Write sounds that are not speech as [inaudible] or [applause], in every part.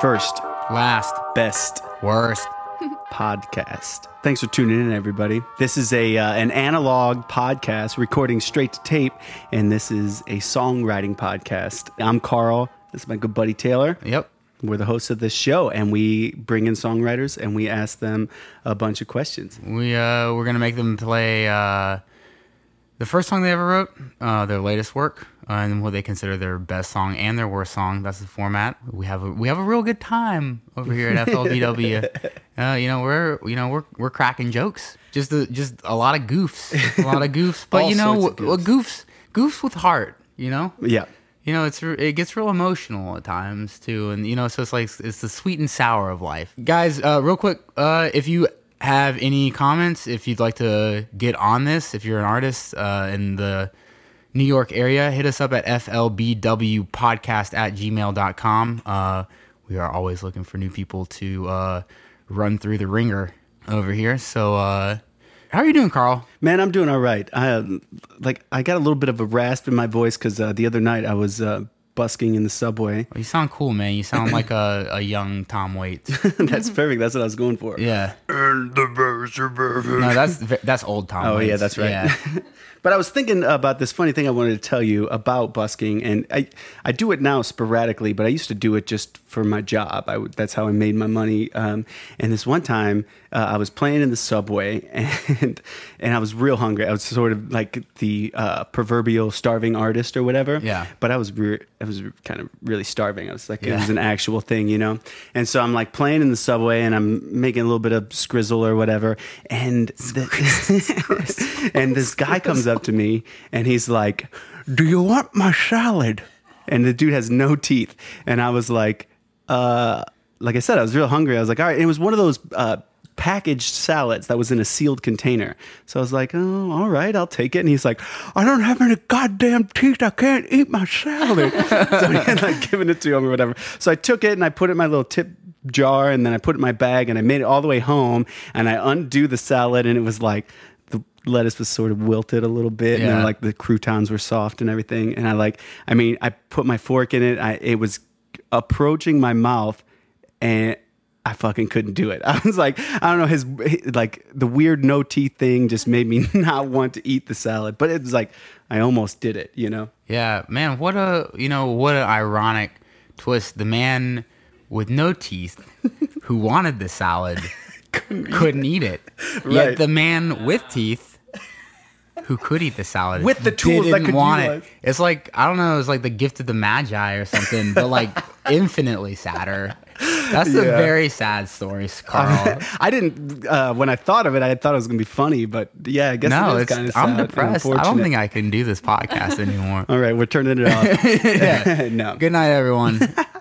First, Last, best worst. [laughs] podcast. Thanks for tuning in, everybody. This is a uh, an analog podcast recording straight to tape, and this is a songwriting podcast. I'm Carl. This is my good buddy Taylor. Yep. We're the hosts of this show, and we bring in songwriters and we ask them a bunch of questions. We uh we're gonna make them play uh the first song they ever wrote, uh their latest work, uh, and what they consider their best song and their worst song. That's the format. We have a we have a real good time over here at [laughs] FLBW. uh, you know we're you know we're we're cracking jokes. Just a, just a lot of goofs, a lot of goofs. [laughs] But you know of goofs goofs with heart. You know. Yeah. you know it's it gets real emotional at times too and you know so it's like it's the sweet and sour of life guys uh real quick uh if you have any comments if you'd like to get on this if you're an artist uh in the new york area hit us up at flbwpodcast at gmail.com uh we are always looking for new people to uh run through the ringer over here. So uh how are you doing carl? Man, I'm doing all right. I like I got a little bit of a rasp in my voice because uh, the other night I was uh, busking in the subway. Oh, you sound cool man you sound like a, a young tom waits [laughs] That's perfect. That's what I was going for. yeah And the birds are perfect. No, that's that's old Tom. Oh yeah, that's right. Yeah. [laughs] but I was thinking about this funny thing I wanted to tell you about busking, and I I do it now sporadically, but I used to do it just for my job. I would, that's how I made my money. Um, and this one time, uh, I was playing in the subway, [laughs] and and I was real hungry. I was sort of like the uh, proverbial starving artist or whatever. Yeah. But I was re- I was kind of really starving. I was like it was an actual thing, you know. And so I'm like playing in the subway, and I'm making a little bit of scrizzle or whatever, and the, [laughs] and this guy comes up to me, and he's like, "Do you want my salad?" And the dude has no teeth, and I was like, uh, like I said, I was real hungry. I was like, all right. And it was one of those. Uh, packaged salads that was in a sealed container. So I was like, oh, all right, I'll take it. And he's like, I don't have any goddamn teeth. I can't eat my salad. [laughs] so he had like given it to him or whatever. So I took it and I put it in my little tip jar and then I put it in my bag and I made it all the way home and I undo the salad and it was like, lettuce was sort of wilted a little bit and Yeah. then like the croutons were soft and everything. And I like, I mean, I put my fork in it. I, it was approaching my mouth and I fucking couldn't do it. [laughs] I was like, I don't know, his like the weird no teeth thing just made me [laughs] not want to eat the salad. But it was like I almost did it, you know. yeah, man. What a you know what an ironic twist. The man with no teeth who wanted the salad [laughs] couldn't, eat it. Right. Yet the man with teeth who could eat the salad With the tools that could want utilize- it. It's like I don't know. It's like the gift of the magi or something, but like [laughs] infinitely sadder. That's a very sad story, Carl. [laughs] I didn't uh, when I thought of it. I thought it was gonna be funny, but yeah, I guess no, it is it's kind of I'm depressed. I don't think I can do this podcast anymore. [laughs] All right, we're turning it off. no, Good night, everyone.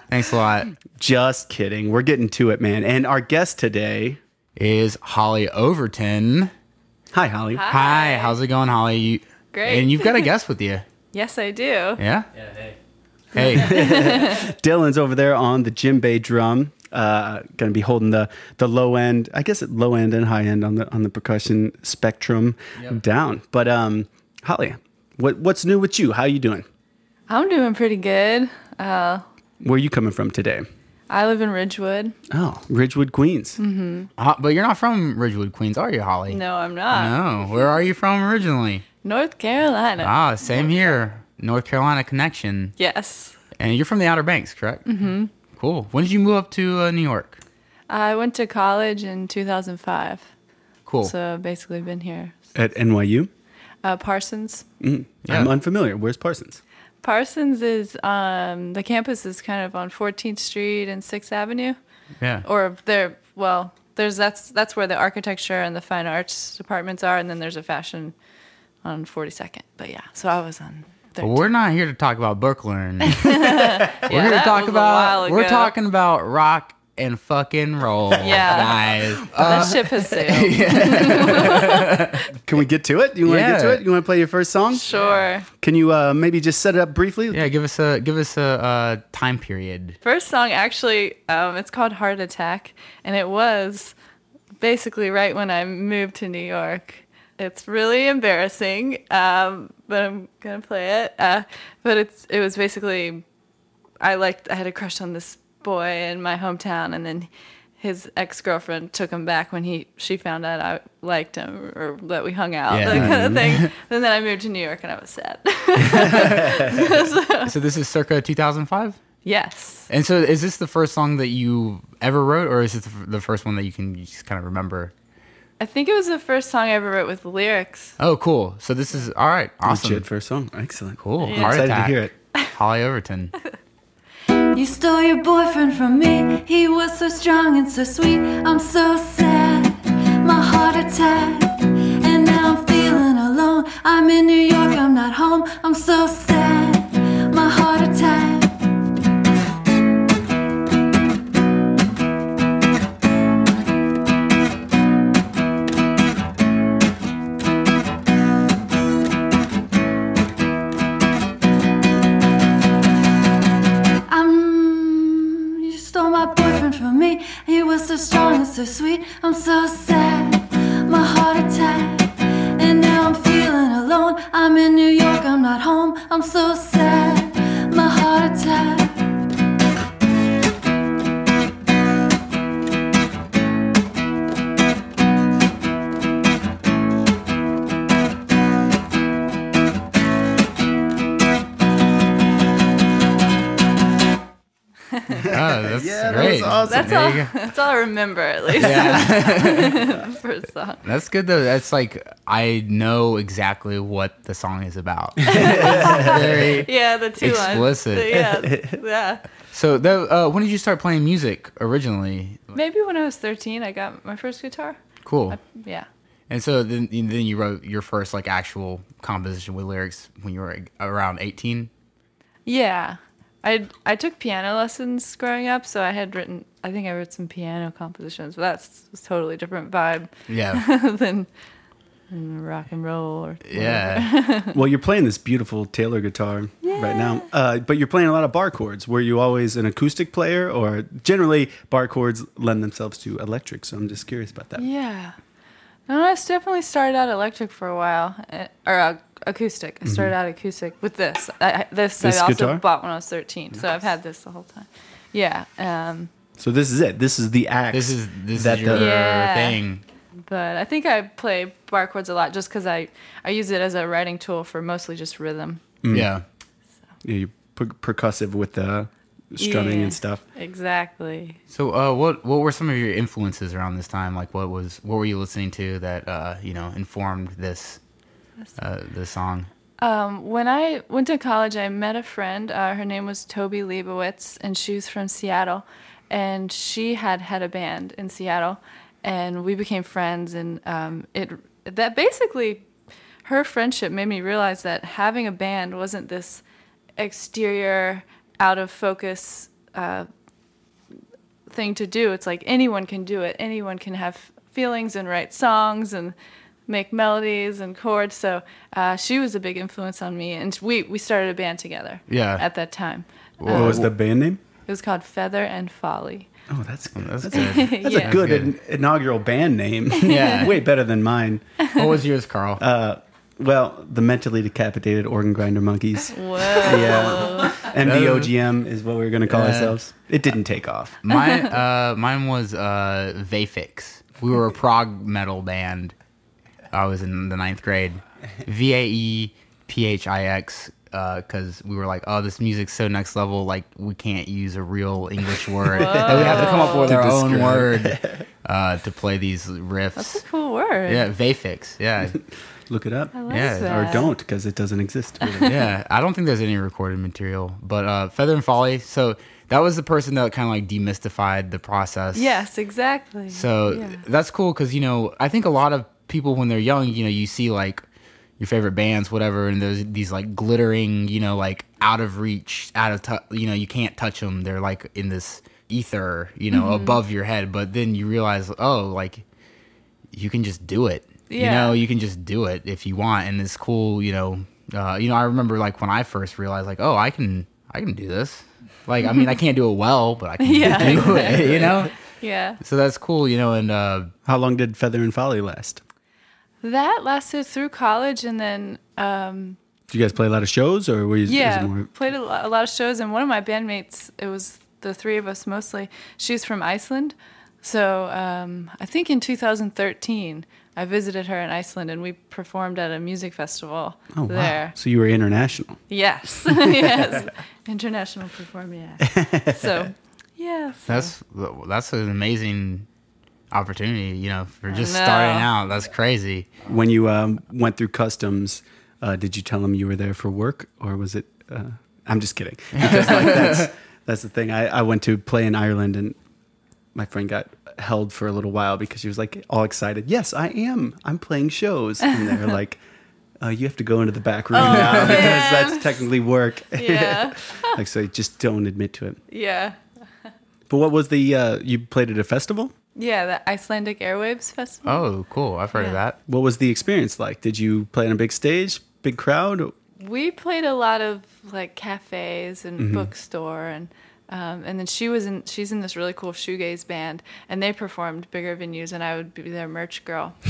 Thanks a lot. just kidding. We're getting to it, man. And our guest today, Is Holly Overton. Hi, Holly. Hi, how's it going, Holly? You, Great. And you've got a guest with you. [laughs] Yes, I do. Yeah? Yeah, hey. Hey. [laughs] Dylan's over there on the djembe drum. Uh, going to be holding the the low end, I guess low end and high end on the on the percussion spectrum Yep. down. But um, Holly, what what's new with you? How are you doing? I'm doing pretty good. Uh, Where are you coming from today? I live in Ridgewood. Oh, Ridgewood, Queens. Uh, but you're not from Ridgewood, Queens, are you, Holly? No, I'm not. No. Where are you from originally? North Carolina. Ah, same here. North Carolina connection. Yes. And you're from the Outer Banks, correct? Mm-hmm. Cool. When did you move up to uh, New York? I went to college in 2005. Cool. So basically been here. At NYU. Uh, Parsons. Mm, Yeah. I'm unfamiliar. Where's Parsons? Parsons is um, the campus is kind of on 14th Street and 6th Avenue, yeah. or there. Well, there's that's that's where the architecture and the fine arts departments are, and then there's a fashion on 42nd. But yeah, so I was on. But we're not here to talk about Brooklyn. [laughs] we're here to talk about we're talking about rock and fucking roll, [laughs] Yeah. guys. that ship has sailed. [laughs] [laughs] Can we get to it? You want to get to Yeah. it? You want to play your first song? Sure. Can you uh, maybe just set it up briefly? Yeah, give us a give us a, uh time period. First song, actually, um, it's called Heart Attack, and it was basically right when I moved to New York. It's really embarrassing, um, but I'm gonna play it. Uh, but it's it was basically I liked I had a crush on this boy in my hometown, and then his ex girlfriend took him back when he she found out I liked him or that we hung out, Yeah. that kind of mm-hmm. thing. [laughs] and then I moved to New York, and I was sad. [laughs] [laughs] So this is circa 2005. yes. And so is this the first song that you ever wrote, or is this the first one that you can just kind of remember? I think it was the first song I ever wrote with lyrics. Oh, cool. So this is all right. Awesome. Legit first song. Excellent. Cool. Yeah. Heart Excited attack. to hear it. Holly Overton. You stole your boyfriend from me. He was so strong and so sweet. I'm so sad. My heart attack. And now I'm feeling alone. I'm in New York. I'm not home. I'm so sad. My heart attack. So strong and so sweet. I'm so sad. My heart attack. And now I'm feeling alone. I'm in New York. I'm not home. I'm so sad. That's that was awesome. That's all. That's all I remember at least. Yeah, [laughs] First song. that's good though. That's like I know exactly what the song is about. [laughs] Very. Yeah, the two Explicit. lines. Yeah, [laughs] yeah. So, though, uh, when did you start playing music originally? Maybe when I was 13, I got my first guitar. Cool. Yeah. And so then, then you wrote your first like actual composition with lyrics when you were around eighteen. Yeah. I I took piano lessons growing up, so I had written. I think I wrote some piano compositions, but that's a totally different vibe Yeah. [laughs] than, than rock and roll or whatever. Yeah. [laughs] Well, you're playing this beautiful Taylor guitar right now, uh, but you're playing a lot of bar chords. Were you always an acoustic player, or generally bar chords lend themselves to electric? So I'm just curious about that. Yeah. No, I definitely started out electric for a while, eh, or uh, acoustic. I started out acoustic with this. I, I- this, This I also guitar? bought when I was 13, so I've had this the whole time. Yeah. Um, So this is it. This is the axe. This is this that is your the- Yeah. thing. but I think I play bar chords a lot just because I, I use it as a writing tool for mostly just rhythm. Yeah. Yeah, you're per- percussive with the strumming Yeah. and stuff. Exactly. So, uh, what what were some of your influences around this time? Like, what was what were you listening to that uh, you know informed this uh, this song? Um, when I went to college, I met a friend. Uh, her name was Toby Leibowitz, and she was from Seattle. And she had had a band in Seattle, and we became friends. And um, it that basically, her friendship made me realize that having a band wasn't this exterior, out of focus uh, thing to do. It's like anyone can do it. Anyone can have feelings and write songs and make melodies and chords. So uh, she was a big influence on me, and we we started a band together. Yeah. At that time, What was the band name? it was called Feather and Folly. Oh, that's good. That's That's, good. [laughs] that's Yeah. a good, Good. in- inaugural band name. [laughs] Yeah. way better than mine. what was yours, Carl? Uh, well, the mentally decapitated organ grinder monkeys. Whoa. Yeah, MBOGM is what we were going to call Uh, ourselves. It didn't take off. mine [laughs] uh, mine was uh, Vaephix. We were a prog metal band. I was in the ninth grade. V A E P H I X. Because we were like, oh, this music's so next level. Like, we can't use a real English [laughs] word. we have to come up with To our own describe. word [laughs] uh, to play these riffs. That's a cool word. Yeah, Vaephix. Yeah, Look it up. I like Yeah, that. Or don't, because it doesn't exist. really. [laughs] yeah. I don't think there's any recorded material, but uh, Feather and Folly. So that was the person that kind of like demystified the process. Yes, exactly. So Yeah. that's cool because you know I think a lot of people when they're young, you know, you see like your favorite bands, whatever, and there's these like glittering, you know, like out of reach, out of touch, you know, you can't touch them. They're like in this ether, you know, Mm-hmm. above your head. But then you realize, oh, like you can just do it. You know, you can just do it if you want, and it's cool. You know, uh, you know, I remember like when I first realized, like, oh, I can, I can do this. Like, I mean, I can't do it well, but I [laughs] can Yeah, do it. [laughs] You know. yeah. So that's cool, you know, and uh, How long did Feather and Folly last? That lasted through college, and then Did you guys play a lot of shows, or were you? was it yeah, more- played a lot, a lot of shows. And one of my bandmates, it was the three of us mostly. She's from Iceland, so um, I think in 2013 I visited her in Iceland and we performed at a music festival Oh there. wow! So you were international. Yes, [laughs] [laughs] yes, international performer. Yeah. [laughs] So, yeah. so- That's that's an amazing opportunity. You know, for just know. starting out. That's crazy. When you um, went through customs, uh, did you tell them you were there for work, or was it? Uh, I'm just kidding. Because like that's that's the thing. I, I went to play in Ireland, and my friend got held for a little while because she was like all excited. Yes, I am. I'm playing shows, and they're [laughs] like. Uh, you have to go into the back room now because man. that's technically work. [laughs] yeah, [laughs] like so, just don't admit to it. yeah, But what was the? Uh, you played at a festival. yeah. The Icelandic Airwaves Festival. Oh, cool. I've heard of that. What was the experience like? Did you play on a big stage, big crowd? We played a lot of like cafes and Mm-hmm. bookstore and. Um, and then she was in. She's in this really cool shoegaze band, and they performed bigger venues, and I would be their merch girl. [laughs]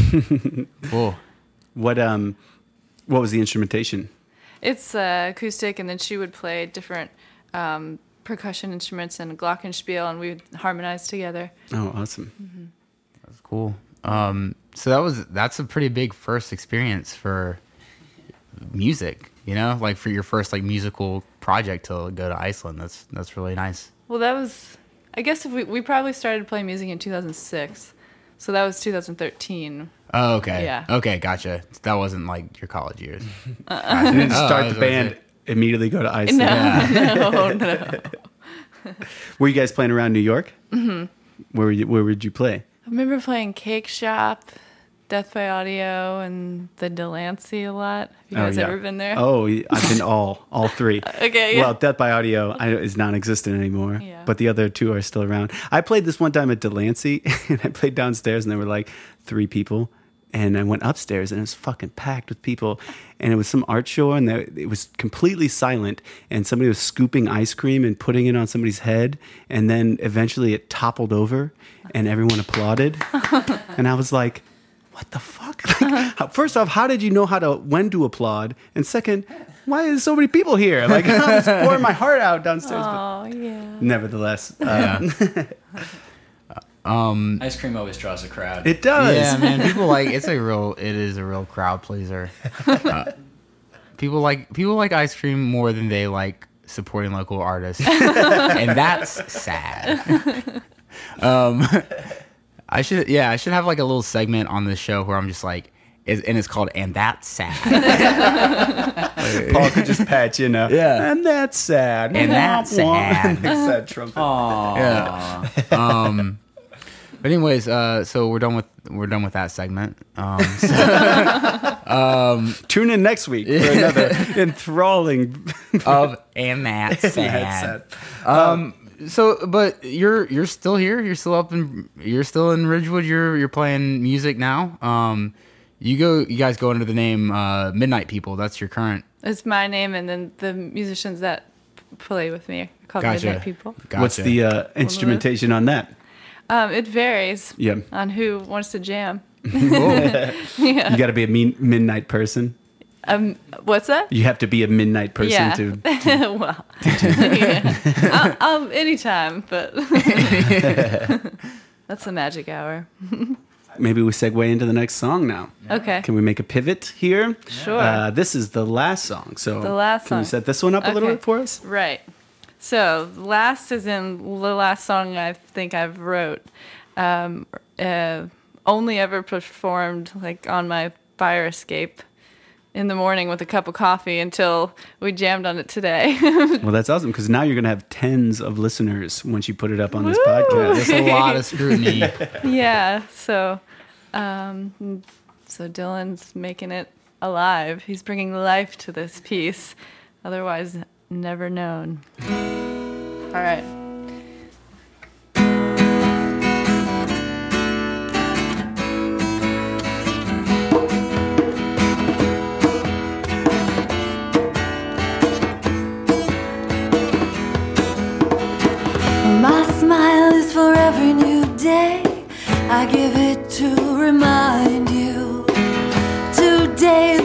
Cool. What um, what was the instrumentation? It's uh, acoustic, and then she would play different um, percussion instruments and glockenspiel, and we would harmonize together. Oh, awesome! That's cool. Um, so that was that's a pretty big first experience for music. You know, like for your first like musical project to go to Iceland. That's that's really nice. Well, that was, I guess, if we we probably started playing music in 2006, so that was 2013. Oh, okay. Yeah. Okay, gotcha. That wasn't like your college years. [laughs] You didn't Oh, start that the band, it. immediately go to [laughs] Iceland. No, no, no. [laughs] Were you guys playing around New York? Mm-hmm. Where were you, where would you play? I remember playing Cake Shop, Death by Audio, and the Delancey a lot. Have you oh, guys yeah. ever been there? Oh, I've been all all three. [laughs] Okay, yeah. Well, Death by Audio I, is non-existent anymore, Yeah. but the other two are still around. I played this one time at Delancey, [laughs] and I played downstairs, and there were like three people. And I went upstairs, and it was fucking packed with people. And it was some art show, and it was completely silent. And somebody was scooping ice cream and putting it on somebody's head. And then eventually, it toppled over, and everyone applauded. [laughs] and I was like, "What the fuck?" [laughs] Like, [laughs] how- first off, how did you know how to when to applaud? And second, why is so many people here? [laughs] Like I was pouring my heart out downstairs. Oh yeah. nevertheless, uh, Ice cream always draws a crowd. it does. Yeah, man. People like it's a real. It is a real crowd pleaser. Uh, people like people like ice cream more than they like supporting local artists, and that's sad. um, I should yeah, I should have like a little segment on this show where I'm just like, is, and it's called "And That's Sad." [laughs] Paul could just patch in a [laughs] Yeah. and that's sad. And that's Wah, wah. sad. [laughs] Like sad trumpet. yeah. Um, but anyways, uh, so we're done with we're done with that segment. Um, so- Tune in next week for another enthralling. of and that's That's sad. sad. Um, so, but you're you're still here. You're still up in you're still in Ridgewood. You're you're playing music now. Um, you go. You guys go under the name uh, Midnight People. That's your current. It's my name, and then the musicians that play with me are called Gotcha. Midnight People. Gotcha. What's the uh, instrumentation on that? Um, it varies Yeah. on who wants to jam. [laughs] You got to be a mean, midnight person. Um, what's that? You have to be a midnight person yeah. to. [laughs] well, yeah. I'll, [laughs] I'll, anytime, but [laughs] that's the magic hour. Maybe we segue into the next song now. Okay. Can we make a pivot here? Sure. Uh, this is the last song. So The last song. Can you set this one up a little bit for us? Right. So last is in the last song I think I've wrote. Um, uh, only ever performed like on my fire escape in the morning with a cup of coffee until we jammed on it today. [laughs] Well, that's awesome because now you're going to have tens of listeners once you put it up on this podcast. There's a lot of scrutiny. [laughs] yeah. So, um, so Dylan's making it alive. He's bringing life to this piece, otherwise never known. All right. I give it to remind you. Today,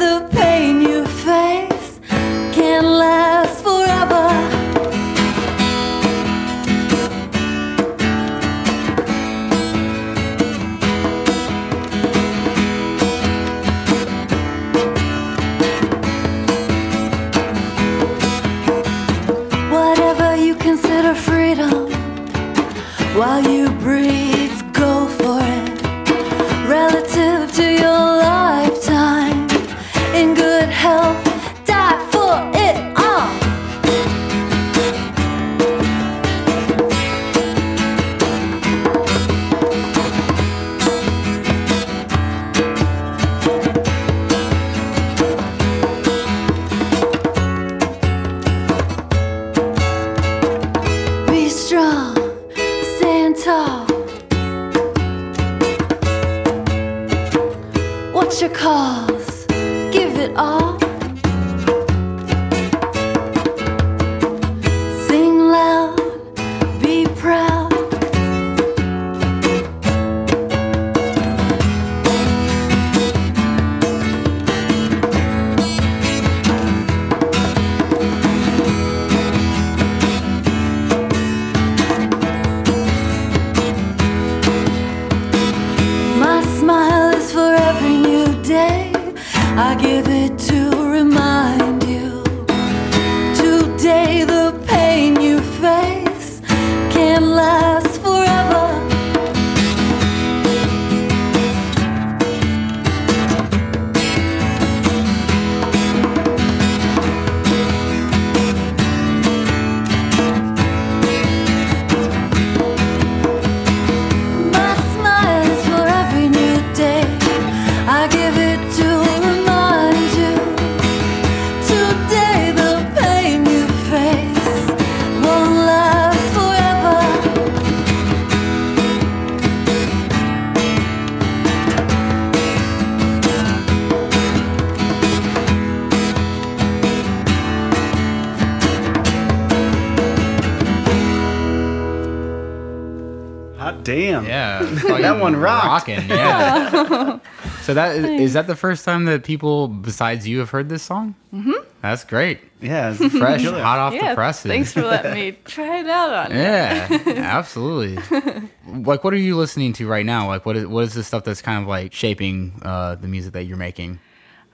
damn. Yeah, [laughs] That one rocked. Rocking, yeah. [laughs] so that is, is that the first time that people besides you have heard this song? Mm-hmm. That's great. Yeah. it's Fresh, hot off yeah, the presses. thanks for letting me [laughs] try it out on you. Yeah, absolutely. like, what are you listening to right now? Like, what is what is the stuff that's kind of like shaping uh, the music that you're making?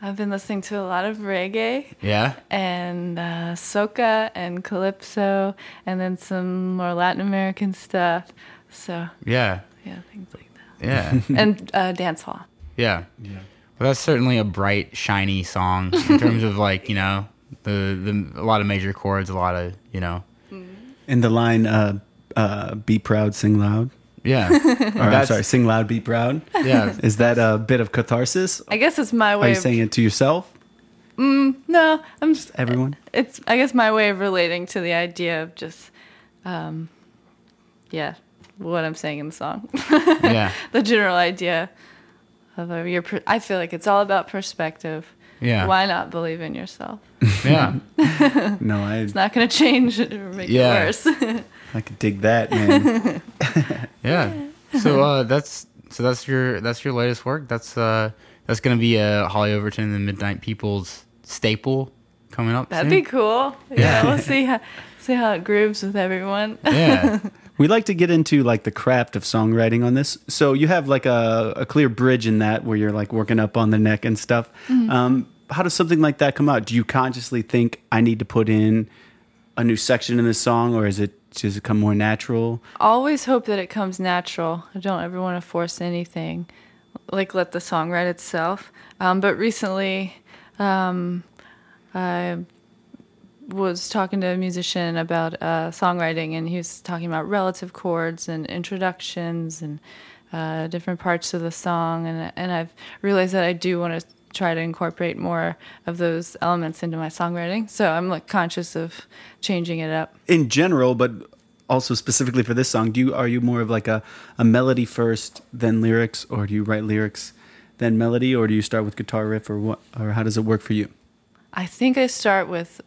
I've been listening to a lot of reggae Yeah, and uh, soca and calypso, and then some more Latin American stuff. So yeah, yeah, things like that. yeah, [laughs] And uh, dance hall. yeah. Yeah. Well, that's certainly a bright, shiny song in [laughs] terms of like you know the the a lot of major chords, a lot of you know. In the line, uh, uh, "Be proud, sing loud." Yeah, Or I'm [laughs] sorry, "Sing loud, be proud." yeah. Is that a bit of catharsis? I guess it's my way. Are way. you Of, saying it to yourself, no, I'm just. everyone? It's I guess my way of relating to the idea of just, um, yeah, what I'm saying in the song. Yeah, [laughs] the general idea of uh, your. Per- I feel like it's all about perspective. yeah, Why not believe in yourself? [laughs] yeah. [laughs] No, I It's not going to change it or make Yeah. it worse. I could dig that, man. Yeah. So uh, that's so that's your that's your latest work. That's uh that's gonna be a Holly Overton and the Midnight People's staple coming up. That'd soon. be cool. Yeah, we'll see how see how it grooves with everyone. Yeah. We like to get into like the craft of songwriting on this. So you have like a, a clear bridge in that where you're like working up on the neck and stuff. Um, how does something like that come out? Do you consciously think I need to put in a new section in this song, or is it does it come more natural? Always hope that it comes natural. I don't ever want to force anything. Like let the song write itself. Um, but recently, um, I was talking to a musician about uh, songwriting, and he was talking about relative chords and introductions and uh, different parts of the song. And and I've realized that I do want to try to incorporate more of those elements into my songwriting. So I'm like conscious of changing it up. in general, but also specifically for this song, do you are you more of like a, a melody first then lyrics, or do you write lyrics then melody, or do you start with guitar riff, or what, or how does it work for you? I think I start with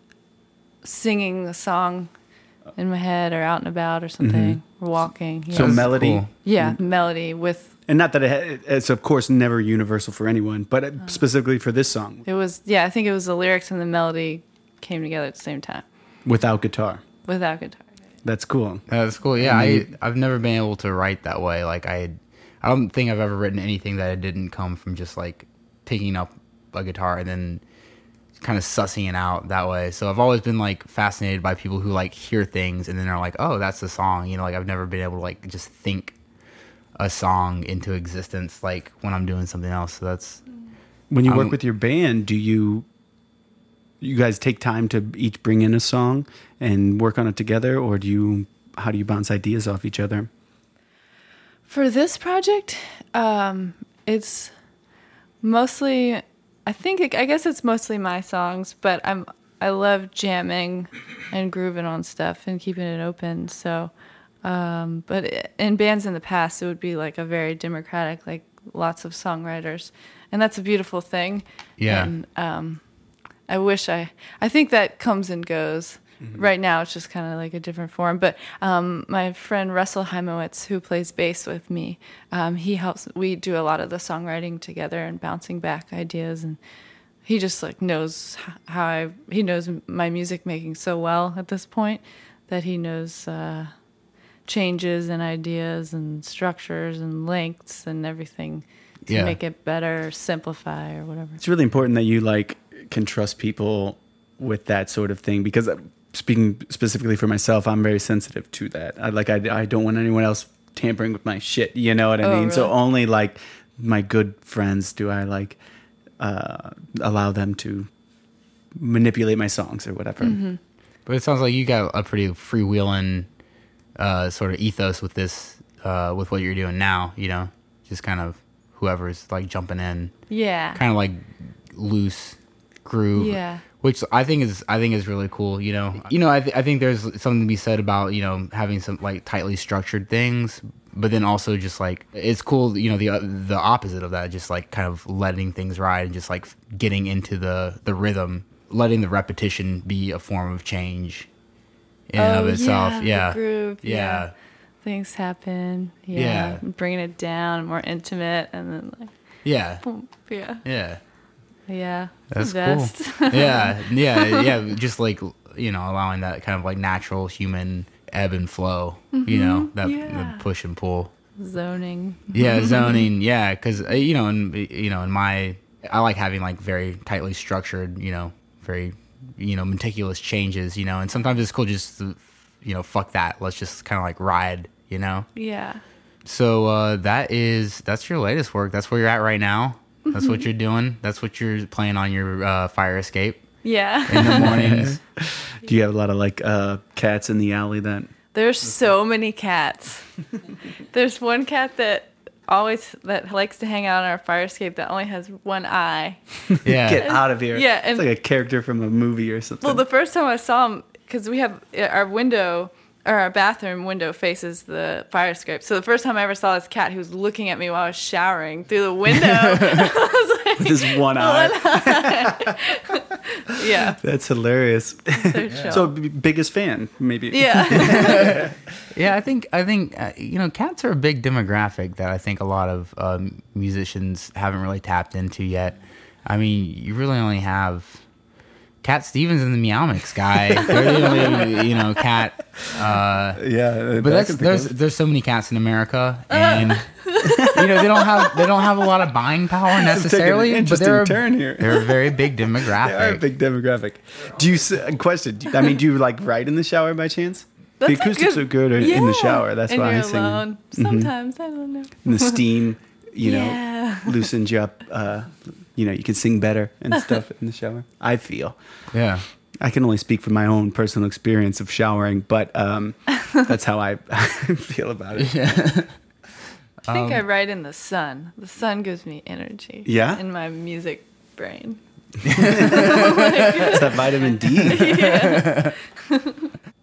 singing the song in my head or out and about or something, or walking. Mm-hmm. So melody, cool. yeah, melody with and not that it, it's of course never universal for anyone, but Uh-huh. specifically for this song, it was. Yeah, I think it was the lyrics and the melody came together at the same time without guitar. without guitar. That's cool. That's cool. Yeah, I I've never been able to write that way. Like I, I don't think I've ever written anything that didn't come from just like picking up a guitar and then kind of sussing it out that way. So I've always been like fascinated by people who like hear things and then they're like, oh, that's the song. You know, like I've never been able to like just think a song into existence like when I'm doing something else. So that's When you work Um, with your band, do you you guys take time to each bring in a song and work on it together, or do you how do you bounce ideas off each other? For this project, um, it's mostly. I think it, I guess it's mostly my songs, but I'm I love jamming and grooving on stuff and keeping it open. So, um, but i- in bands in the past, it would be like a very democratic, like lots of songwriters, and that's a beautiful thing. Yeah. And um, I wish I. I think that comes and goes. Right now, it's just kind of like a different form. But um, my friend Russell Heimowitz, who plays bass with me, um, he helps. We do a lot of the songwriting together and bouncing back ideas, and he just like knows how I. He knows my music making so well at this point that he knows uh, changes and ideas and structures and lengths and everything to Yeah. make it better, simplify or whatever. It's really important that you like can trust people with that sort of thing because speaking specifically for myself, I'm very sensitive to that. I like I, I don't want anyone else tampering with my shit. You know what I Oh, mean? So only like my good friends do I like uh, allow them to manipulate my songs or whatever. Mm-hmm. But it sounds like you got a pretty freewheeling uh, sort of ethos with this, uh, with what you're doing now. You know, just kind of whoever's like jumping in, Yeah. kind of like loose groove. Yeah. Which I think is I think is really cool. You know, you know I, th- I think there's something to be said about you know having some like tightly structured things, but then also just like it's cool. You know the uh, the opposite of that, just like kind of letting things ride and just like getting into the the rhythm, letting the repetition be a form of change in and of itself. Oh, Yeah, groove, yeah. yeah. Things happen. Yeah. Yeah. Bringing it down, more intimate, and then like, yeah, boom. Yeah. yeah. Yeah. That's best. cool. [laughs] yeah, yeah, yeah. Just like you know, allowing that kind of like natural human ebb and flow. You know, that Mm-hmm. yeah. the push and pull. Zoning. Yeah, [laughs] zoning. Yeah, because you know, in you know, in my, I like having like very tightly structured. You know, very you know meticulous changes. You know, and sometimes it's cool just to, you know, fuck that. Let's just kind of like ride. You know. Yeah. So uh, that is that's your latest work. That's where you're at right now. That's what you're doing. That's what you're playing on your uh, fire escape Yeah. in the mornings. [laughs] Do you have a lot of like uh, cats in the alley then? There's so many cats. [laughs] There's one cat that always that likes to hang out on our fire escape that only has one eye. yeah. [laughs] get out of here? Yeah, it's like a character from a movie or something. Well, the first time I saw him, because we have uh, our window or our bathroom window faces the fire escape. So the first time I ever saw this cat, he was looking at me while I was showering through the window. [laughs] [laughs] With this one eye. [laughs] yeah. That's hilarious. they're so b- biggest fan, maybe. yeah. Yeah, I think I think uh, you know cats are a big demographic that I think a lot of um, musicians haven't really tapped into yet. I mean, you really only have Cat Stevens and the Meow Mix guy. They're the only you know cat. Uh, yeah. but that's there's there's so many cats in America, and you know they don't have they don't have a lot of buying power [laughs] necessarily. an but they're interesting a, turn here. they're a very big demographic. They are a big demographic. Do you question? do- I mean, do you like write in the shower by chance? the That's a acoustics good- are good in the shower. That's and why you're I sing. Mm-hmm. alone. Sometimes I don't know. And the steam, you know, [laughs] Yeah. loosens you up. Uh, you know, you can sing better and [laughs] stuff in the shower. I feel. Yeah. I can only speak from my own personal experience of showering, but um, that's how I, [laughs] feel about it. Yeah. [laughs] I think I write in the sun. The sun gives me energy. Um, Yeah? In my music brain. It's that vitamin D.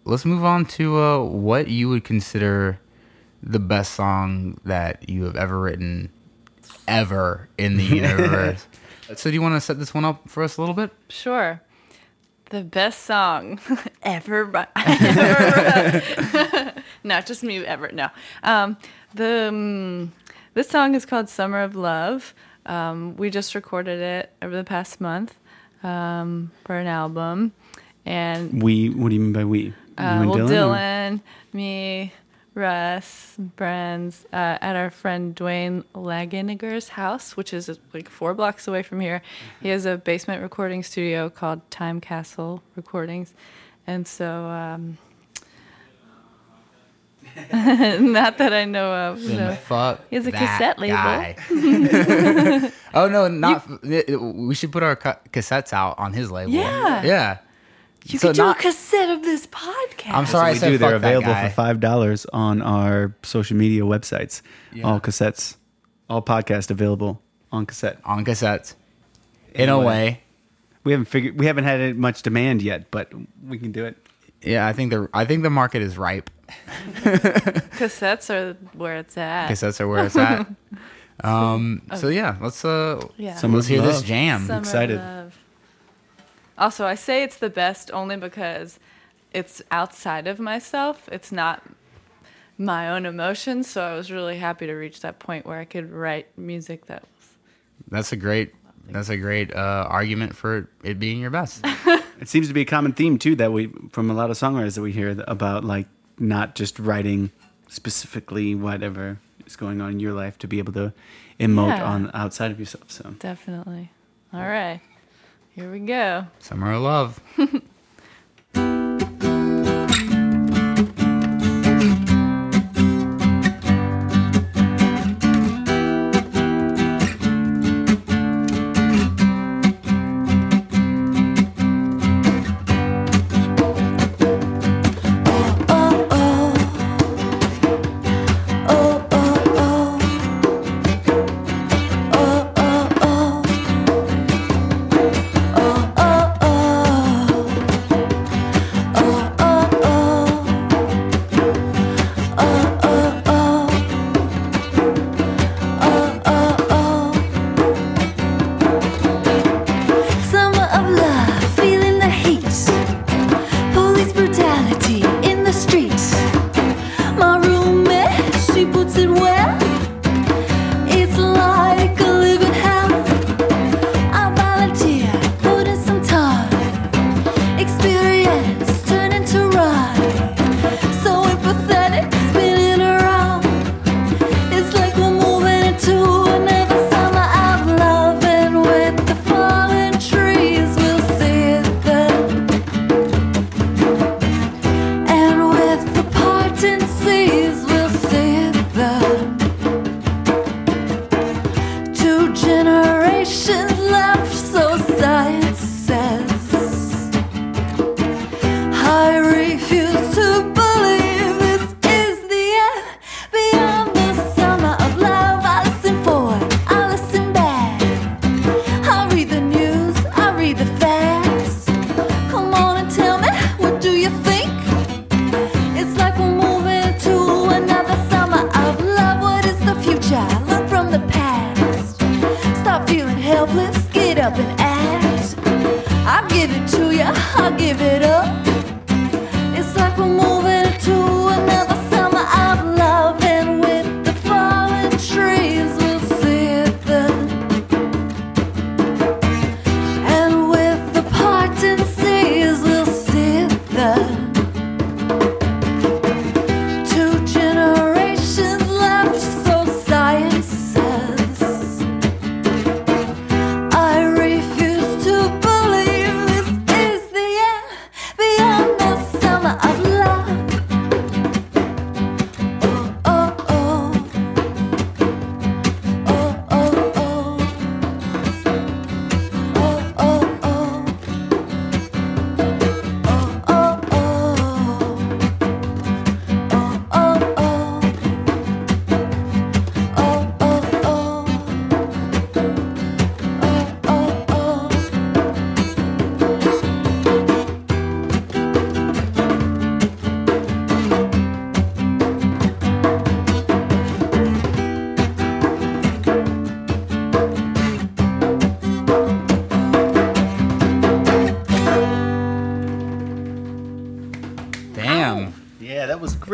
Let's move on to uh, what you would consider the best song that you have ever written, ever in the universe. So, do you want to set this one up for us a little bit? Sure. The best song [laughs] ever. wri- ever. Not just me ever. No. Um, the um, this song is called "Summer of Love." Um, we just recorded it over the past month um, for an album, and We, what do you mean by we? Uh, well, Dylan, Dylan, me, Russ, Brands, uh, at our friend Dwayne Laginiger's house, which is like four blocks away from here. He has a basement recording studio called Time Castle Recordings. And so, um, [laughs] not that I know of. No. fuck. He has a cassette label. [laughs] oh no, not. we should put our ca- cassettes out on his label. Yeah. Yeah. You So could do not- a cassette of this podcast. I'm sorry, I we said do. They're fuck that available guy. for five dollars on our social media websites. All cassettes, all podcast available on cassette. on cassettes. In a Anyway. way, We haven't figured. We haven't had much demand yet, but we can do it. yeah. I think the I think the market is ripe. [laughs] Cassettes are where it's at. Cassettes are where it's at. [laughs] Um. So yeah, let's uh. Yeah. Some Let's hear this jam. Summer excited. Love. Also, I say it's the best only because it's outside of myself. It's not my own emotions. So I was really happy to reach that point where I could write music that was. That's a great. That's a great uh, argument for it being your best. [laughs] It seems to be a common theme too that we from a lot of songwriters that we hear about like not just writing specifically whatever is going on in your life to be able to emote Yeah. on outside of yourself. So Definitely. All right. Here we go. Summer of love. [laughs]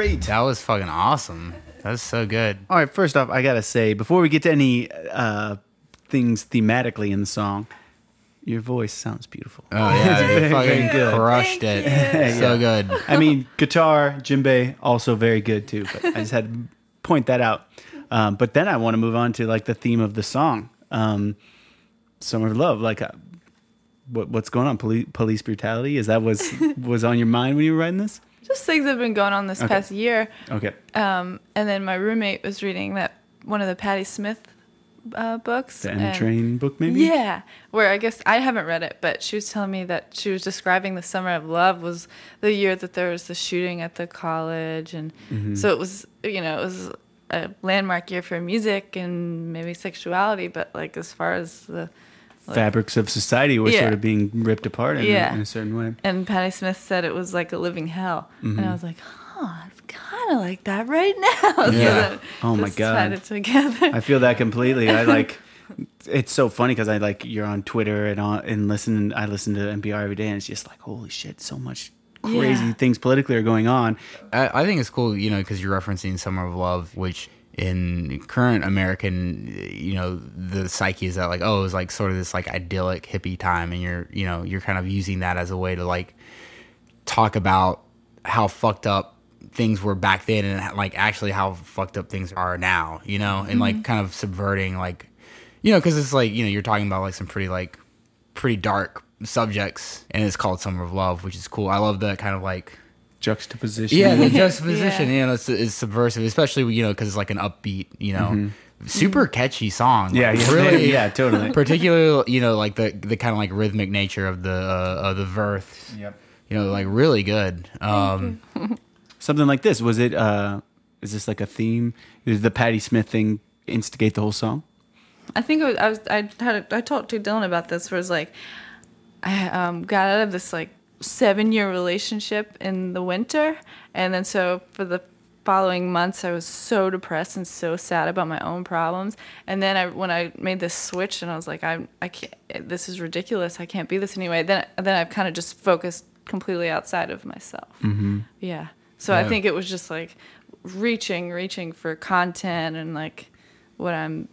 great. that was fucking awesome. That's so good. All right, first off, I gotta say before we get to any uh, things thematically in the song, your voice sounds beautiful. Oh yeah, [laughs] you Very, very fucking good. crushed it. [laughs] So good. I mean, guitar, djembe, also very good too. But I just had to point that out. Um, but then I want to move on to like the theme of the song, um, "Summer of Love." Like, uh, what, what's going on? Police, police brutality? Is that was [laughs] was on your mind when you were writing this? Just things that have been going on this Okay. past year. Okay. Um, and then my roommate was reading that one of the Patti Smith uh, books. The and- Train book, maybe. Yeah, where I guess I haven't read it, but she was telling me that she was describing the summer of love was the year that there was the shooting at the college, and Mm-hmm. so it was you know it was a landmark year for music and maybe sexuality, but like as far as the like- Fabrics of society were Yeah. sort of being ripped apart in, Yeah. a, in a certain way. and Patti Smith said it was like a living hell, Mm-hmm. and I was like, huh, it's kind of like that right now. [laughs] Yeah. then Oh my God. tied it together. I feel that completely. I like. [laughs] It's so funny because I like you're on Twitter and on and listen. I listen to NPR every day, and it's just like holy shit, so much crazy Yeah. things politically are going on. I, I think it's cool, you know, because you're referencing Summer of Love, which in current American, you know, the psyche is that like, oh, it was like sort of this like idyllic hippie time, and you're, you know, you're kind of using that as a way to like talk about how fucked up things were back then, and like actually how fucked up things are now, you know, and like mm-hmm. kind of subverting like, you know, because it's like you know you're talking about like some pretty like pretty dark subjects, and it's called Summer of Love, which is cool. I love that kind of like Juxtaposition. yeah, the juxtaposition, Yeah. you know, it's, it's subversive, especially you know because it's like an upbeat, you know, super catchy song. Mm-hmm. yeah, Like, yeah, really, yeah, totally. Particularly, you know, like the the kind of like rhythmic nature of the uh, of the verse. Yep. You know, like really good. Um, [laughs] Something like this was it? uh Is this like a theme? Did the Patti Smith thing instigate the whole song? I think it was, I was I had a, I talked to Dylan about this. Where it's like I um, got out of this like seven year relationship in the winter, and then so for the following months I was so depressed and so sad about my own problems. And then I when I made this switch and I was like I I can't this is ridiculous. I can't be this anyway. Then then I've kind of just focused completely outside of myself. Mm-hmm. Yeah. So I think it was just like reaching reaching for content and like what I'm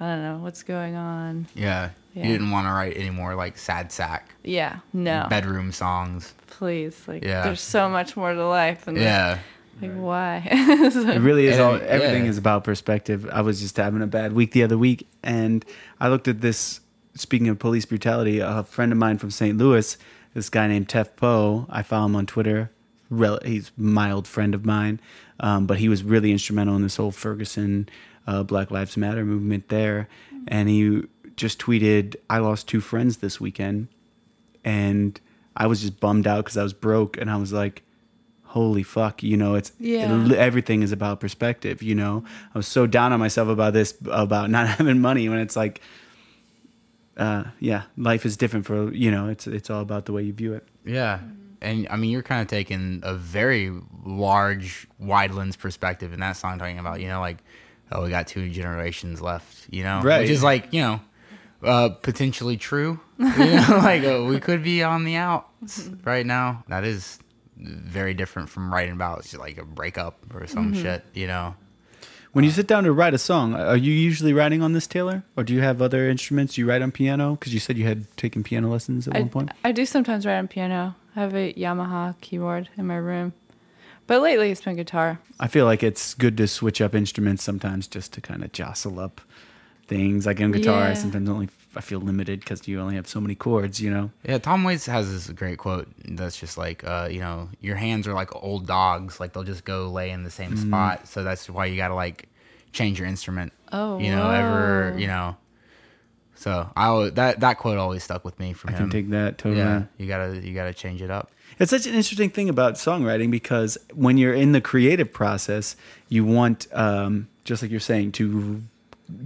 I don't know what's going on. yeah. Yeah. You didn't want to write any more like sad sack Yeah, no, bedroom songs. please. Like, Yeah. there's so much more to life. And Yeah. like, why? [laughs] It really is And, all. Everything yeah. is about perspective. I was just having a bad week the other week, and I looked at this. Speaking of police brutality, a friend of mine from St. Louis, this guy named Tef Poe. I follow him on Twitter. He's a mild friend of mine, um, but he was really instrumental in this whole Ferguson uh, Black Lives Matter movement there. And he just tweeted, "I lost two friends this weekend," and I was just bummed out because I was broke, and I was like, "Holy fuck!" You know, it's Yeah. it- everything is about perspective. You know, I was so down on myself about this, about not [laughs] having money, when it's like, uh, yeah, life is different for you know. It's it's all about the way you view it. Yeah. And I mean, you're kind of taking a very large, wide lens perspective in that song, talking about, you know, like, oh, we got two generations left, you know? Right. Which is like, you know, uh, potentially true. [laughs] You know, like uh, we could be on the outs right now. That is very different from writing about like a breakup or some shit, you know? When you sit down to write a song, are you usually writing on this, Taylor, or do you have other instruments you write on piano? Because you said you had taken piano lessons at I, one point. I do sometimes write on piano. I have a Yamaha keyboard in my room, but lately it's been guitar. I feel like it's good to switch up instruments sometimes just to kind of jostle up things. Like on guitar, I sometimes only I feel limited because you only have so many chords. You know. Yeah, Tom Waits has this great quote that's just like, uh, you know, your hands are like old dogs, like they'll just go lay in the same Mm. spot. So that's why you got to like change your instrument. Oh, you know, ever, you know. So I always, that that quote always stuck with me from I him. can take that totally. Yeah, you gotta you gotta change it up. It's such an interesting thing about songwriting because when you're in the creative process, you want, um, just like you're saying, to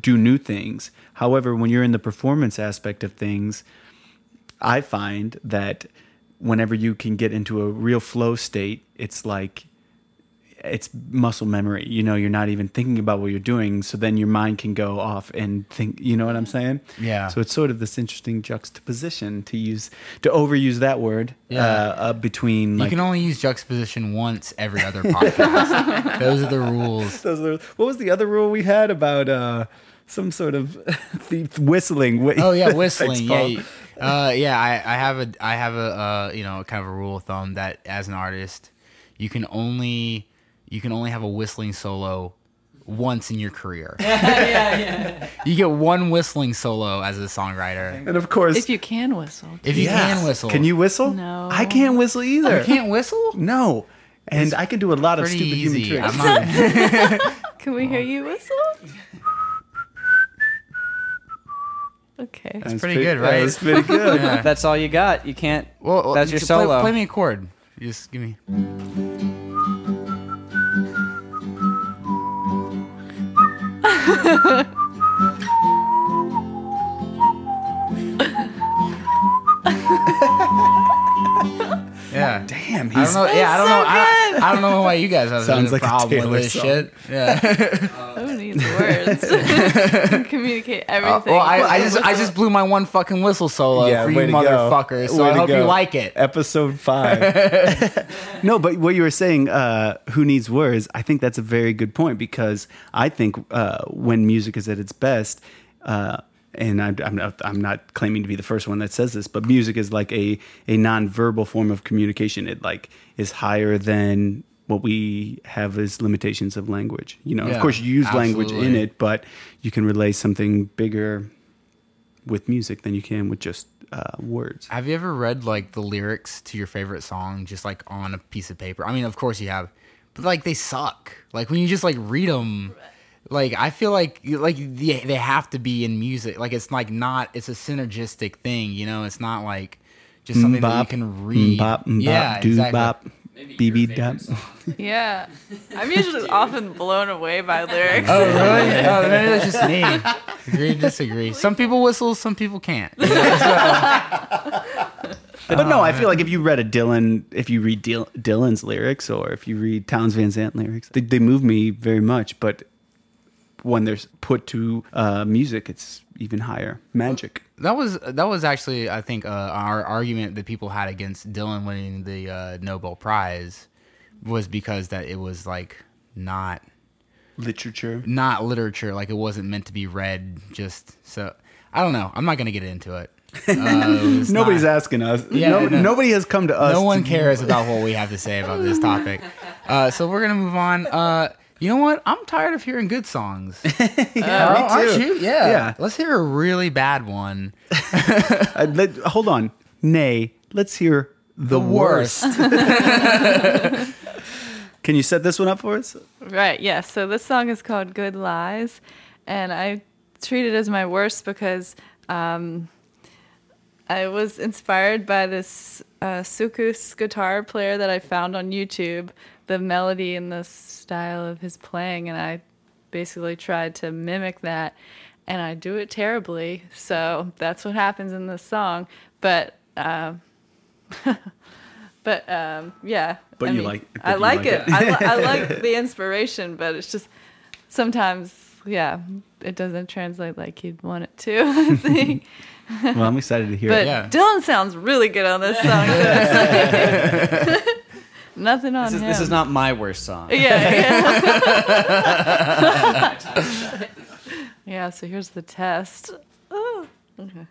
do new things. However, when you're in the performance aspect of things, I find that whenever you can get into a real flow state, it's like it's muscle memory. You know, you're not even thinking about what you're doing, so then your mind can go off and think. You know what I'm saying? Yeah. So it's sort of this interesting juxtaposition to use to overuse that word. Yeah. Uh, uh, between You like can only use juxtaposition once every other podcast. [laughs] Those are the rules. those are- what was the other rule we had about uh, some sort of [laughs] whistling? Oh yeah, [laughs] whistling. Paul. yeah, Uh, yeah, I, I have a I have a uh, you know kind of a rule of thumb that as an artist, you can only you can only have a whistling solo once in your career. [laughs] yeah, yeah. You get one whistling solo as a songwriter. And of course, If you can whistle. If you Yes. can whistle, Can you whistle? No. I can't whistle either. Oh, you can't whistle? No. And I can do a lot of Pretty stupid human easy. tricks. I'm not. [laughs] Can we hear you whistle? Okay. That's pretty good, right? That was pretty good. [laughs] Yeah. That's all you got. You can't. Well, That's your so play- solo. Play, me a chord. Just give me. Ha ha ha! Yeah. Damn, I don't know. Yeah, I don't know. I, I don't know why you guys have Sounds such like a a problem with this song. shit. [laughs] Yeah. Who needs words? [laughs] Communicate Uh, everything. well, I, I just I just blew my one fucking whistle solo Yeah, for way you motherfuckers. So Way I to hope you like it. Episode [laughs] five. no, but what you were saying, uh, who needs words? I think that's a very good point because I think uh, when music is at its best, uh, and I, I'm not, I'm not claiming to be the first one that says this, but music is like a a nonverbal form of communication. It like is higher than what we have as limitations of language. You know, Yeah, of course, you use language in it, but you can relay something bigger with music than you can with just uh, words. Have you ever read like the lyrics to your favorite song just like on a piece of paper? I mean, of course you have, but like they suck. Like when you just like read them, like I feel like like they, they have to be in music. Like it's like not it's a synergistic thing. You know, it's not like just something that you can read. Bop, mm, yeah, bop, do exactly. bop, Maybe bb your dop. favorite song. yeah. I'm usually [laughs] often blown away by [laughs] lyrics. Oh really? [laughs] oh, maybe that's just me. Agree, disagree. Some people whistle, some people can't. You know, But no, I feel like if you read a Dylan, if you read Dil- Dylan's lyrics or if you read Townes Van Zandt lyrics, they, they move me very much. But when they're put to uh, music, it's even higher. Magic. That was that was actually I think uh, our argument that people had against Dylan winning the uh, Nobel Prize was because that it was like not Literature. not literature like it wasn't meant to be read just so I don't know I'm not gonna get into it. Uh, [laughs] Nobody's not- asking us. Yeah, no, no. Nobody has come to us. no one cares about what we have to say about this topic. Uh, so we're gonna move on. Uh, you know what? I'm tired of hearing good songs. [laughs] Yeah, me aren't you? Yeah. Yeah. Let's hear a really bad one. [laughs] Uh, let- hold on. Nay, let's hear the, worst. [laughs] Can you set this one up for us? Right, yeah. So this song is called Good Lies, and I treat it as my worst because um, I was inspired by this uh, Soukous guitar player that I found on YouTube, the melody and the style of his playing, and I basically tried to mimic that, and I do it terribly. So that's what happens in this song. But um, [laughs] but um, yeah. But I you mean, like- but I you like like it. it. I, li- I like [laughs] the inspiration, but it's just sometimes, yeah, it doesn't translate like you'd want it to. [laughs] I think. Well, I'm excited to hear But it. Yeah. Dylan sounds really good on this song. So it's like- nothing on This is, him. this is not my worst song. Yeah, yeah. [laughs] yeah. So here's the test. Oh, okay.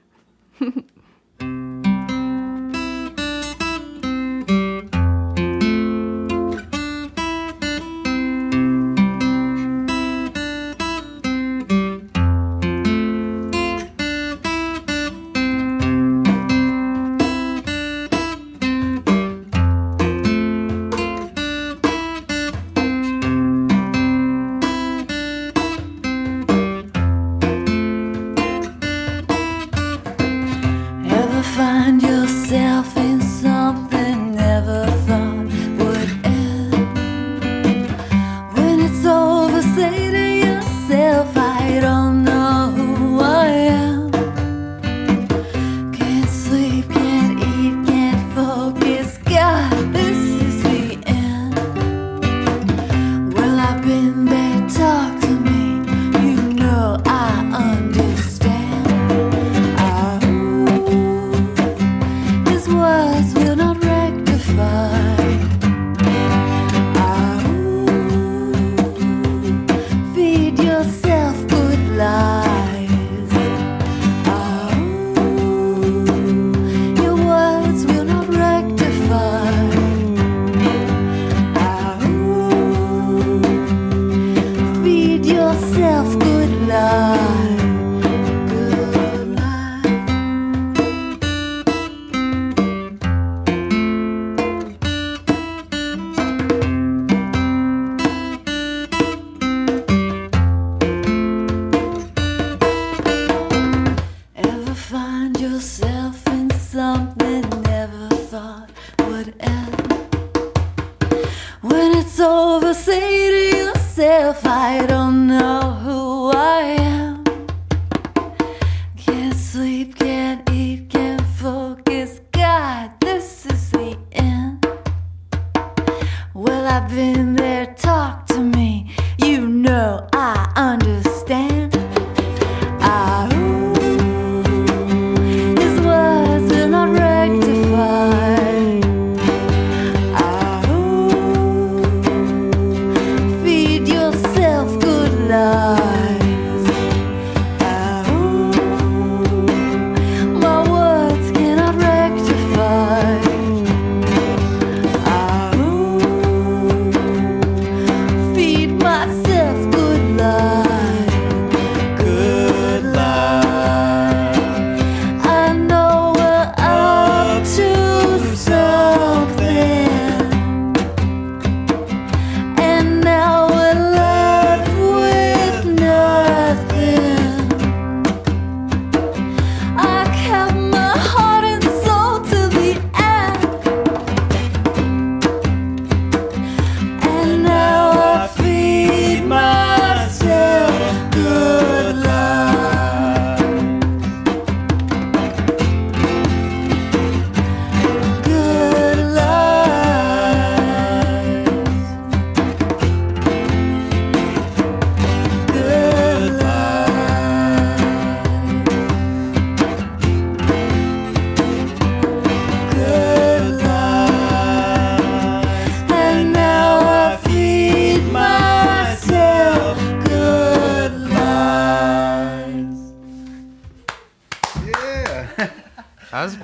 To yourself, I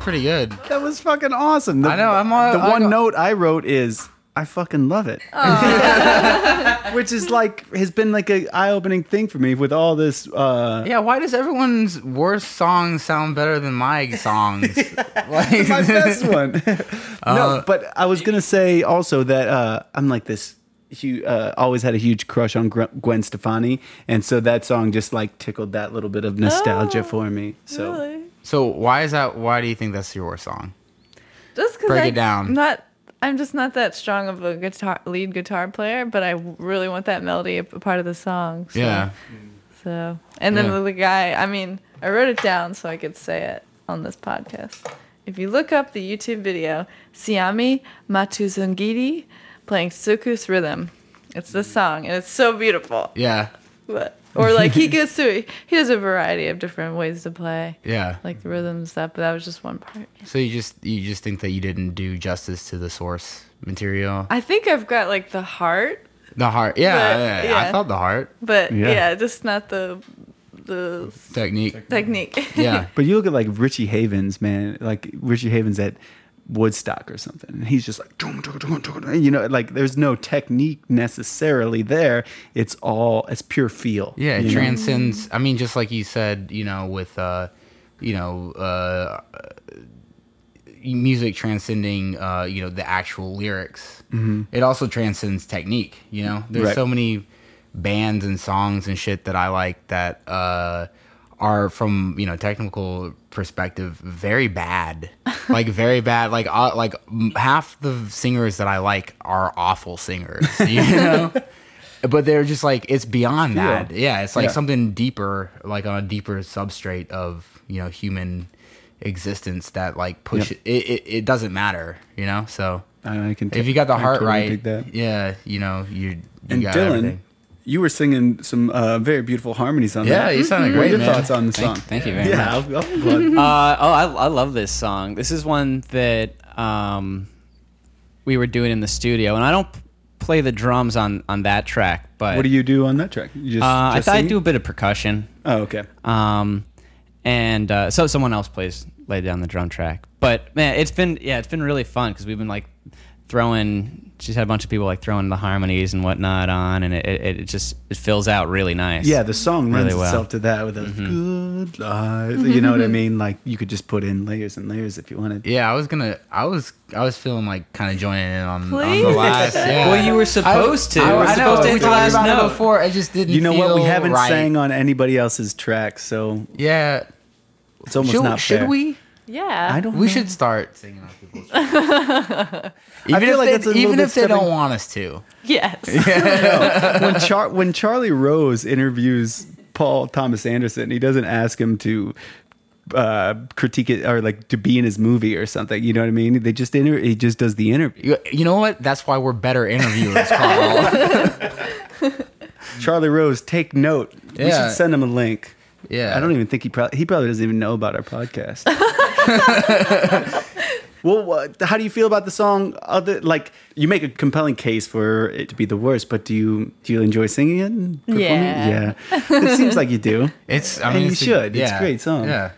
pretty good. That was fucking awesome. The, I know, I'm all- the I one go- note I wrote is I fucking love it. [laughs] Which is like has been like a eye opening thing for me with all this uh Yeah, why does everyone's worst songs sound better than my songs? [laughs] [laughs] like, my best one. Uh, no, but I was gonna say also that uh, I'm like this. Hu- uh, always had a huge crush on Gwen Stefani, and so that song just like tickled that little bit of nostalgia Oh, for me. So Really? So why is that? Why do you think that's your worst song? Just because Break I it down. Not, I'm just not that strong of a guitar lead guitar player, but I really want that melody a a part of the song. So, Yeah. So, and then Yeah. the guy, I mean, I wrote it down so I could say it on this podcast. If you look up the YouTube video, Siama Matuzungidi playing Soukous Rhythm, it's this song, and it's so beautiful. Yeah. But, or like he [laughs] gets to, he has a variety of different ways to play, Yeah. like the rhythm and stuff. But that was just one part. So you just you just think that you didn't do justice to the source material, I think I've got like the heart, the heart. Yeah, But, yeah, yeah. I felt the heart but Yeah. yeah, just not the the technique. technique. Yeah. [laughs] But you look at like Richie Havens, man. Like Richie Havens at Woodstock or something, and he's just like, "Dum, dum, dum, dum, dum," you know, like there's no technique necessarily there. It's all it's pure feel. Yeah, it you know? transcends. I mean, just like you said, you know, with uh, you know, uh, music transcending, uh, you know, the actual lyrics. Mm-hmm. It also transcends technique. You know, there's Right. so many bands and songs and shit that I like that uh, are from you know technical perspective very bad, [laughs] like very bad. Like uh, like half the singers that I like are awful singers. [laughs] You know. But they're just like it's beyond Feel. that. Yeah, it's like Yeah. something deeper, like on a deeper substrate of you know human existence that like push Yep. it, it. It doesn't matter, you know. So I can. if you got the I heart totally right, yeah, you know you. you And got Dylan, everything. You were singing some uh, very beautiful harmonies on Yeah, that. Yeah, you sounded great. What are great, your man. thoughts on the Thank- song? thank you very yeah, I'll, I'll. [laughs] Uh, oh, I, I love this song. This is one that um, we were doing in the studio, and I don't play the drums on, on that track, but what do you do on that track? You just, uh, I thought I'd do a bit of percussion. Oh, okay. Um, and uh, so someone else plays lay down the drum track. But man, it's been yeah, it's been really fun because we've been like throwing. She's had a bunch of people like throwing the harmonies and whatnot on, and it, it, it just it fills out really nice. Yeah, the song lends Really well. itself to that with those mm-hmm. good lies. Mm-hmm. You know what I mean? Like you could just put in layers and layers if you wanted. Yeah, I was gonna. I was. I was feeling like kind of joining in on, on the last. Yeah. Well, you were supposed to. I, You were I know. supposed to we talked last about note. it before. It just didn't. You know what? We haven't right. sang on anybody else's track so Yeah. it's almost Should, not should we? Yeah. I don't. We know. should start singing on people's. [laughs] even feel if like they, that's a even if they stepping- don't want us to. Yes. [laughs] [laughs] when Char- when Charlie Rose interviews Paul Thomas Anderson, he doesn't ask him to uh, critique it or like to be in his movie or something. You know what I mean? They just inter- he just does the interview. You, you know what? That's why we're better interviewers, Carl. Charlie Rose, take note. We should send him a link. Yeah. I don't even think he probably he probably doesn't even know about our podcast. [laughs] well, what, how do you feel about the song? Other like you make a compelling case for it to be the worst, but do you do you enjoy singing it? performing? Yeah. yeah. It seems like you do. [laughs] It's. I And mean, you it's a- should. It's a great song. Yeah.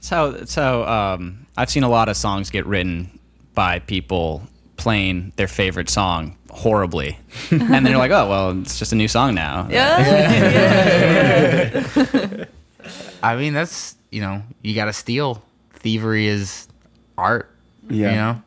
So so um, I've seen a lot of songs get written by people playing their favorite song horribly, [laughs] and then you're like, oh well, it's just a new song now. yeah. I mean, that's you know, you got to steal. Thievery is art. Yeah. You know,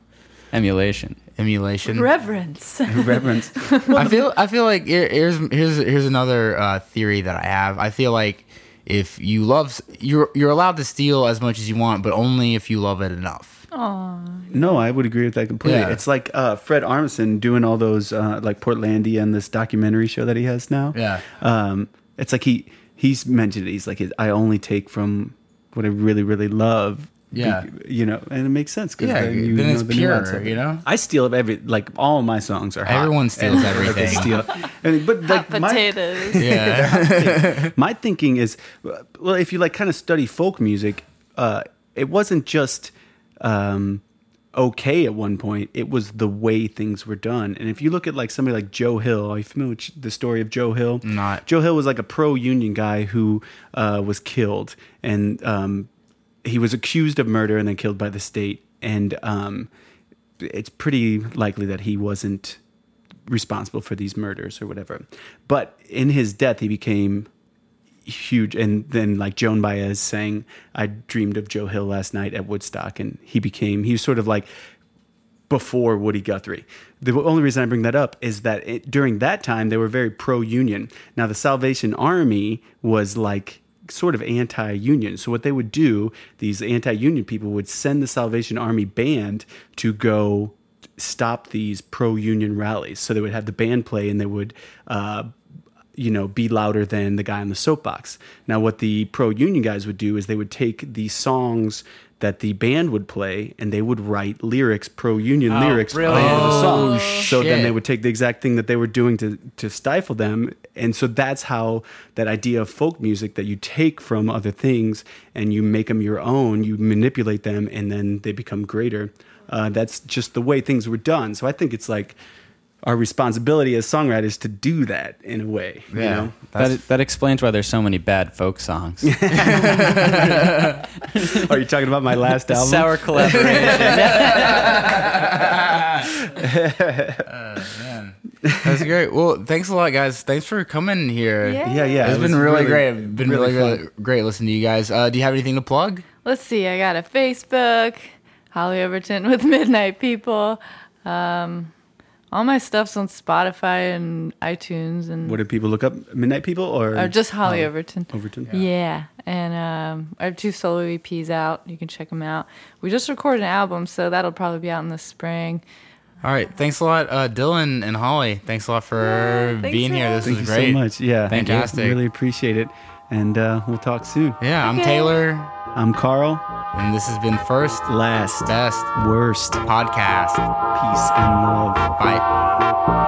Emulation. emulation. Reverence. [laughs] Reverence. I feel I feel like here- here's here's here's another uh, theory that I have. I feel like if you love you're you're allowed to steal as much as you want, but only if you love it enough. Aww. No, I would agree with that completely. Yeah. It's like uh, Fred Armisen doing all those uh, like Portlandia and this documentary show that he has now. Yeah. Um, it's like he he's mentioned it. He's like I only take from what I really really love. Yeah. you know, and it makes sense because Yeah, then, you then know it's the pure, it. you know? I steal every like all my songs are hot. Everyone steals [laughs] And- everything. steal. [laughs] And, but like Hot my- potatoes. Yeah. [laughs] my thinking is well if you like kind of study folk music uh it wasn't just um okay at one point it was the way things were done and if you look at like somebody like joe hill are you familiar with the story of joe hill Not. joe hill was like a pro-union guy who uh, was killed and um, he was accused of murder and then killed by the state and um, it's pretty likely that he wasn't responsible for these murders or whatever. But in his death, he became huge. And then, like Joan Baez saying, I dreamed of Joe Hill last night at Woodstock. And he became, he was sort of like before Woody Guthrie. The only reason I bring that up is that it, during that time, they were very pro union. Now, the Salvation Army was like, sort of anti-union so what they would do these anti-union people would send the salvation army band to go stop these pro-union rallies. So they would have the band play and they would, uh, you know, be louder than the guy on the soapbox. Now, what the pro-union guys would do is they would take the songs that the band would play and they would write lyrics, pro-union Oh, lyrics brilliant. over the song. Oh, so then they would take the exact thing that they were doing to to stifle them, and so that's how that idea of folk music that you take from other things and you make them your own, you manipulate them, and then they become greater. Uh, that's just the way things were done. So I think it's like our responsibility as songwriters to do that in a way. You know? That, that explains why there's so many bad folk songs. [laughs] [laughs] Are you talking about my last album? Sour [laughs] collaboration. That's great. Well, thanks a lot, guys. Thanks for coming here. Yeah. Yeah, yeah. It's it been was really, great. It's been really, really really, great listening to you guys. Uh, do you have anything to plug? Let's see. I got a Facebook, Holly Overton with Midnight People. Um, all my stuff's on Spotify and iTunes and What do people look up? Midnight People or, or just Holly Overton. Overton? Yeah, and um, I have two solo EPs out. You can check them out. We just recorded an album, so that'll probably be out in the spring. All right. Thanks a lot, uh, Dylan and Holly. Thanks a lot for Yeah, being for here. This is great. Thank was you great. so much. Yeah. Fantastic. Really appreciate it. And uh, we'll talk soon. Yeah, I'm Okay. Taylor, I'm Carl. and this has been First Last. Best Worst. Podcast. Peace and love. Bye.